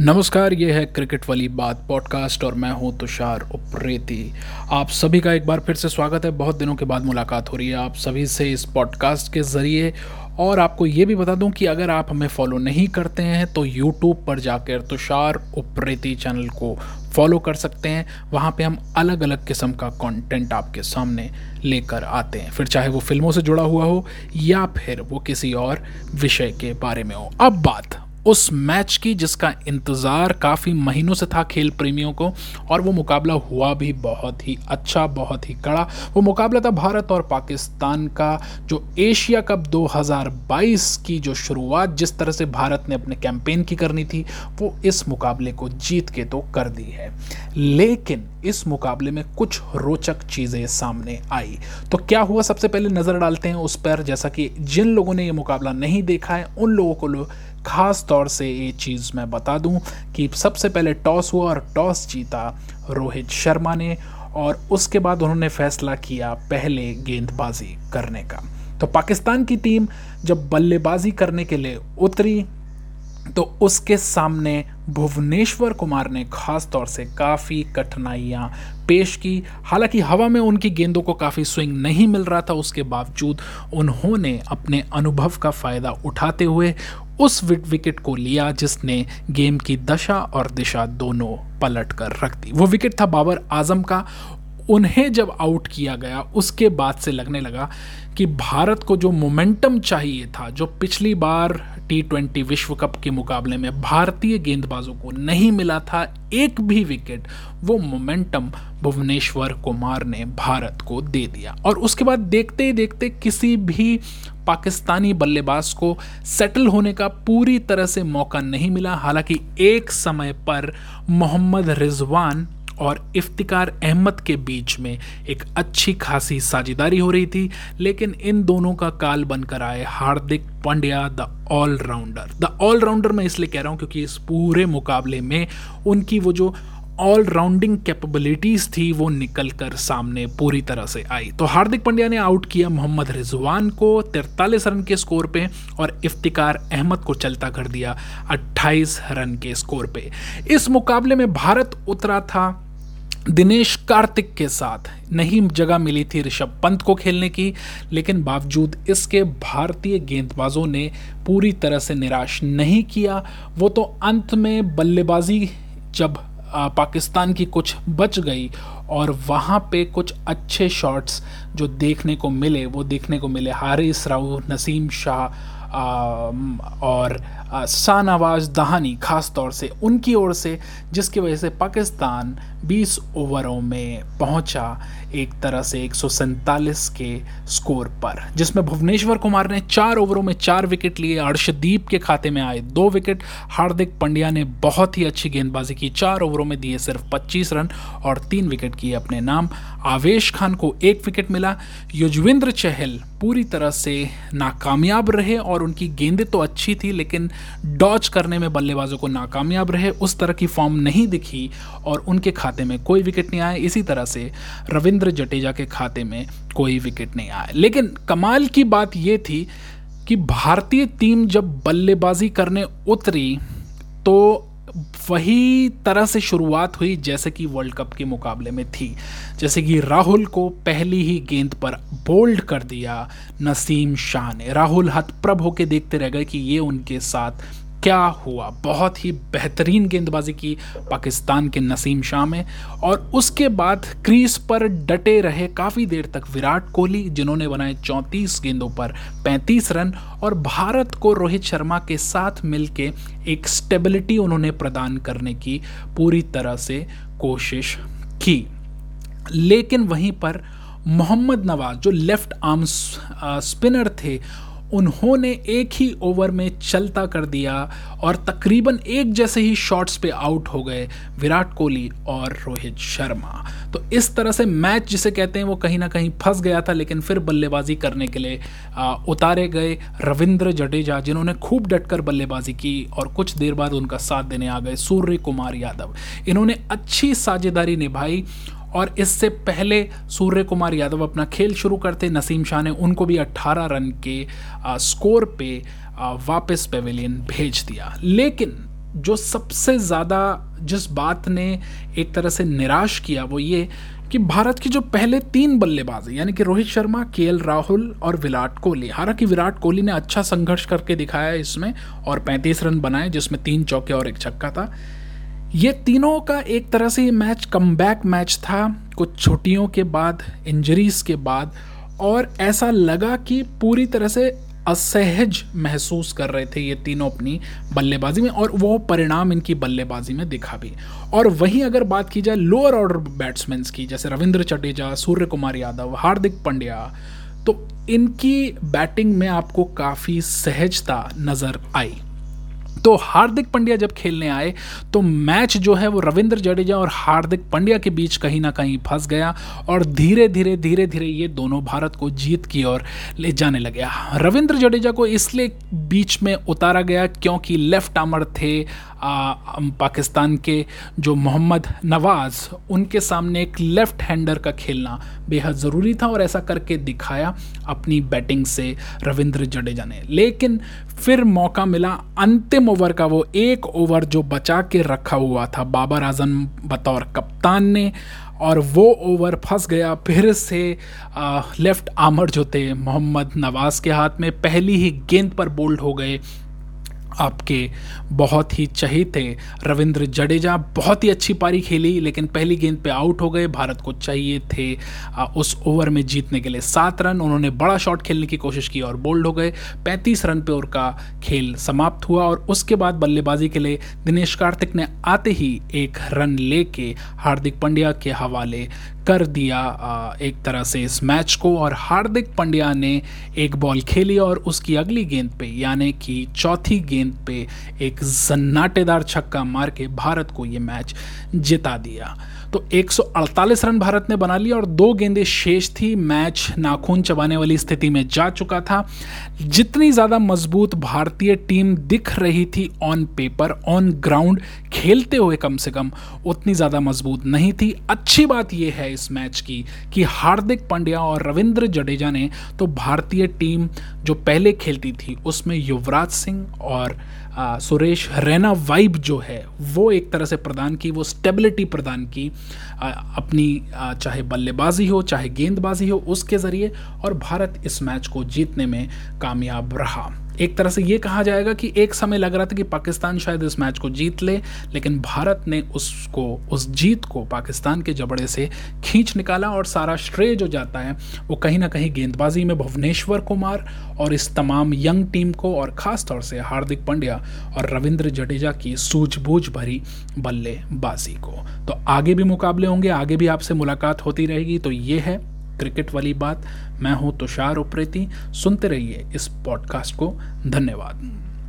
नमस्कार, ये है क्रिकेट वाली बात पॉडकास्ट और मैं हूँ तुषार उप्रेती। आप सभी का एक बार फिर से स्वागत है। बहुत दिनों के बाद मुलाकात हो रही है आप सभी से इस पॉडकास्ट के ज़रिए। और आपको ये भी बता दूँ कि अगर आप हमें फॉलो नहीं करते हैं तो यूट्यूब पर जाकर तुषार उप्रेती चैनल को फॉलो कर सकते हैं। वहाँ पे हम अलग अलग किस्म का कंटेंट आपके सामने लेकर आते हैं। फिर चाहे वो फ़िल्मों से जुड़ा हुआ हो या फिर वो किसी और विषय के बारे में हो। अब बात उस मैच की जिसका इंतज़ार काफ़ी महीनों से था खेल प्रेमियों को, और वो मुकाबला हुआ भी बहुत ही अच्छा बहुत ही कड़ा। वो मुकाबला था भारत और पाकिस्तान का, जो एशिया कप 2022 की जो शुरुआत जिस तरह से भारत ने अपने कैंपेन की करनी थी, वो इस मुकाबले को जीत के तो कर दी है। लेकिन इस मुकाबले में कुछ रोचक चीज़ें सामने आई। तो क्या हुआ? सबसे पहले नज़र डालते हैं उस पर, जैसा कि जिन लोगों ने ये मुकाबला नहीं देखा है, उन लोगों को लो ख़ास तौर से ये चीज़ मैं बता दूँ कि सबसे पहले टॉस हुआ और टॉस जीता रोहित शर्मा ने और उसके बाद उन्होंने फैसला किया पहले गेंदबाजी करने का। तो पाकिस्तान की टीम जब बल्लेबाजी करने के लिए उतरी तो उसके सामने भुवनेश्वर कुमार ने खास तौर से काफ़ी कठिनाइयाँ पेश की। हालाँकि हवा में उनकी गेंदों को काफ़ी स्विंग नहीं मिल रहा था, उसके बावजूद उन्होंने अपने अनुभव का फ़ायदा उठाते हुए उस विकेट को लिया जिसने गेम की दशा और दिशा दोनों पलट कर रख दी। वो विकेट था बाबर आज़म का उन्हें जब आउट किया गया, उसके बाद से लगने लगा कि भारत को जो मोमेंटम चाहिए था, जो पिछली बार टी ट्वेंटी विश्व कप के मुकाबले में भारतीय गेंदबाजों को नहीं मिला था एक भी विकेट वो मोमेंटम भुवनेश्वर कुमार ने भारत को दे दिया। और उसके बाद देखते ही देखते किसी भी पाकिस्तानी बल्लेबाज को सेटल होने का पूरी तरह से मौका नहीं मिला। हालाँकि एक समय पर मोहम्मद रिजवान और इफ्तिकार अहमद के बीच में एक अच्छी खासी साझेदारी हो रही थी, लेकिन इन दोनों का काल बनकर आए Hardik Pandya, the allrounder. The allrounder मैं इसलिए कह रहा हूँ क्योंकि इस पूरे मुकाबले में उनकी वो जो ऑलराउंडिंग कैपेबिलिटीज़ थी, वो निकल कर सामने पूरी तरह से आई। तो हार्दिक पांड्या ने आउट किया मोहम्मद रिजवान को तिरतालीस रन के स्कोर पे और इफ्तिकार अहमद को चलता कर दिया 28 रन के स्कोर पे। इस मुकाबले में भारत उतरा था दिनेश कार्तिक के साथ नहीं जगह मिली थी ऋषभ पंत को खेलने की, लेकिन बावजूद इसके भारतीय गेंदबाजों ने पूरी तरह से निराश नहीं किया। वो तो अंत में बल्लेबाजी, जब पाकिस्तान की कुछ बच गई और वहाँ पे कुछ अच्छे शॉट्स जो देखने को मिले, वो देखने को मिले। हारिस राव नसीम शाह और शाहनवाज दहानी ख़ास तौर से उनकी ओर से, जिसकी वजह से पाकिस्तान 20 ओवरों में पहुँचा एक तरह से एक सौ सैंतालीस के स्कोर पर, जिसमें भुवनेश्वर कुमार ने चार ओवरों में चार विकेट लिए, अर्शदीप के खाते में आए दो विकेट, हार्दिक पंड्या ने बहुत ही अच्छी गेंदबाजी की, चार ओवरों में दिए सिर्फ़ 25 रन और तीन विकेट किए अपने नाम। आवेश खान को एक विकेट मिला। युजवेंद्र चहल पूरी तरह से नाकामयाब रहे और उनकी गेंदें तो अच्छी थी, लेकिन डॉच करने में बल्लेबाजों को नाकामयाब रहे, उस तरह की फॉर्म नहीं दिखी और उनके खाते में कोई विकेट नहीं आए। इसी तरह से रविंद्र जडेजा के खाते में कोई विकेट नहीं आया लेकिन कमाल की बात ये थी कि भारतीय टीम जब बल्लेबाजी करने उतरी तो वही तरह से शुरुआत हुई जैसे कि वर्ल्ड कप के मुकाबले में थी। जैसे कि राहुल को पहली ही गेंद पर बोल्ड कर दिया नसीम शाह ने। राहुल हतप्रभ होकर देखते रह गए कि ये उनके साथ क्या हुआ? बहुत ही बेहतरीन गेंदबाजी की पाकिस्तान के नसीम शाह में और उसके बाद क्रीज पर डटे रहे काफ़ी देर तक विराट कोहली, जिन्होंने बनाए चौंतीस गेंदों पर 35 रन और भारत को रोहित शर्मा के साथ मिलके एक स्टेबिलिटी उन्होंने प्रदान करने की पूरी तरह से कोशिश की। लेकिन वहीं पर मोहम्मद नवाज़, जो लेफ़्ट आर्म स्पिनर थे उन्होंने एक ही ओवर में चलता कर दिया और तकरीबन एक जैसे ही शॉट्स पे आउट हो गए विराट कोहली और रोहित शर्मा। तो इस तरह से मैच जिसे कहते हैं वो कहीं ना कहीं फंस गया था लेकिन फिर बल्लेबाजी करने के लिए आ, उतारे गए रविंद्र जडेजा जिन्होंने खूब डटकर बल्लेबाजी की और कुछ देर बाद उनका साथ देने आ गए सूर्य कुमार यादव। इन्होंने अच्छी साझेदारी निभाई और इससे पहले सूर्य कुमार यादव अपना खेल शुरू करते नसीम शाह ने उनको भी 18 रन के आ, स्कोर पे आ, वापस पेविलियन भेज दिया। लेकिन जो सबसे ज़्यादा जिस बात ने एक तरह से निराश किया वो ये कि भारत की जो पहले तीन बल्लेबाज यानी कि रोहित शर्मा के राहुल और विराट कोहली हालाँकि विराट कोहली ने अच्छा संघर्ष करके दिखाया इसमें और 35 रन बनाए जिसमें तीन चौके और एक छक्का था ये तीनों का एक तरह से ये मैच कम मैच था। कुछ छुट्टियों के बाद इंजरीज के बाद, और ऐसा लगा कि पूरी तरह से असहज महसूस कर रहे थे ये तीनों अपनी बल्लेबाजी में, और वो परिणाम इनकी बल्लेबाजी में दिखा भी। और वहीं अगर बात की जाए लोअर ऑर्डर बैट्समैन की, जैसे रविंद्र जडेजा सूर्य कुमार यादव, हार्दिक पांड्या तो इनकी बैटिंग में आपको काफ़ी सहजता नज़र आई। तो हार्दिक पंड्या जब खेलने आए तो मैच जो है वो रविंद्र जडेजा और हार्दिक पंड्या के बीच कहीं ना कहीं फंस गया और धीरे धीरे धीरे धीरे ये दोनों भारत को जीत की ओर ले जाने लगे। रविंद्र जडेजा को इसलिए बीच में उतारा गया क्योंकि लेफ़्ट आमर थे पाकिस्तान के जो मोहम्मद नवाज़ उनके सामने एक लेफ़्ट हैंडर का खेलना बेहद ज़रूरी था और ऐसा करके दिखाया अपनी बैटिंग से रविंद्र जडेजा ने। लेकिन फिर मौका मिला अंतिम ओवर का वो एक ओवर जो बचा के रखा हुआ था। बाबर आज़म बतौर कप्तान ने और वो ओवर फंस गया। फिर से आ, लेफ़्ट आमर जो थे मोहम्मद नवाज़ के हाथ में पहली ही गेंद पर बोल्ड हो गए आपके बहुत ही चहेते रविंद्र जडेजा बहुत ही अच्छी पारी खेली, लेकिन पहली गेंद पे आउट हो गए। भारत को चाहिए थे उस ओवर में जीतने के लिए सात रन। उन्होंने बड़ा शॉट खेलने की कोशिश की और बोल्ड हो गए। पैंतीस रन पे उनका खेल समाप्त हुआ और उसके बाद बल्लेबाजी के लिए दिनेश कार्तिक ने आते ही एक रन लेके हार्दिक पंड्या के हवाले कर दिया एक तरह से इस मैच को। और हार्दिक पंड्या ने एक बॉल खेली और उसकी अगली गेंद पे, यानी कि चौथी गेंद पे एक सन्नाटेदार छक्का मार के भारत को ये मैच जिता दिया। तो 148 रन भारत ने बना लिया और दो गेंदें शेष थी। मैच नाखून चबाने वाली स्थिति में जा चुका था। जितनी ज़्यादा मज़बूत भारतीय टीम दिख रही थी ऑन पेपर ऑन ग्राउंड खेलते हुए कम से कम उतनी ज़्यादा मज़बूत नहीं थी। अच्छी बात यह है इस मैच की कि हार्दिक पांड्या और रविंद्र जडेजा ने तो भारतीय टीम जो पहले खेलती थी उसमें युवराज सिंह और आ, सुरेश रैना वाइब जो है वो एक तरह से प्रदान की वो स्टेबिलिटी प्रदान की। अपनी चाहे बल्लेबाजी हो, चाहे गेंदबाजी हो, उसके ज़रिए और भारत इस मैच को जीतने में कामयाब रहा। एक तरह से ये कहा जाएगा कि एक समय लग रहा था कि पाकिस्तान शायद इस मैच को जीत ले, लेकिन भारत ने उसको, उस जीत को पाकिस्तान के जबड़े से खींच निकाला और सारा श्रेय जो जाता है, वो कहीं ना कहीं गेंदबाजी में भुवनेश्वर कुमार और इस तमाम यंग टीम को और ख़ास तौर से हार्दिक पांड्या और रविंद्र जडेजा की सूझबूझ भरी बल्लेबाजी को। तो आगे भी मुकाबले होंगे, आगे भी आपसे मुलाकात होती रहेगी। तो ये है क्रिकेट वाली बात। मैं हूँ तुषार उप्रेती। सुनते रहिए इस पॉडकास्ट को। धन्यवाद।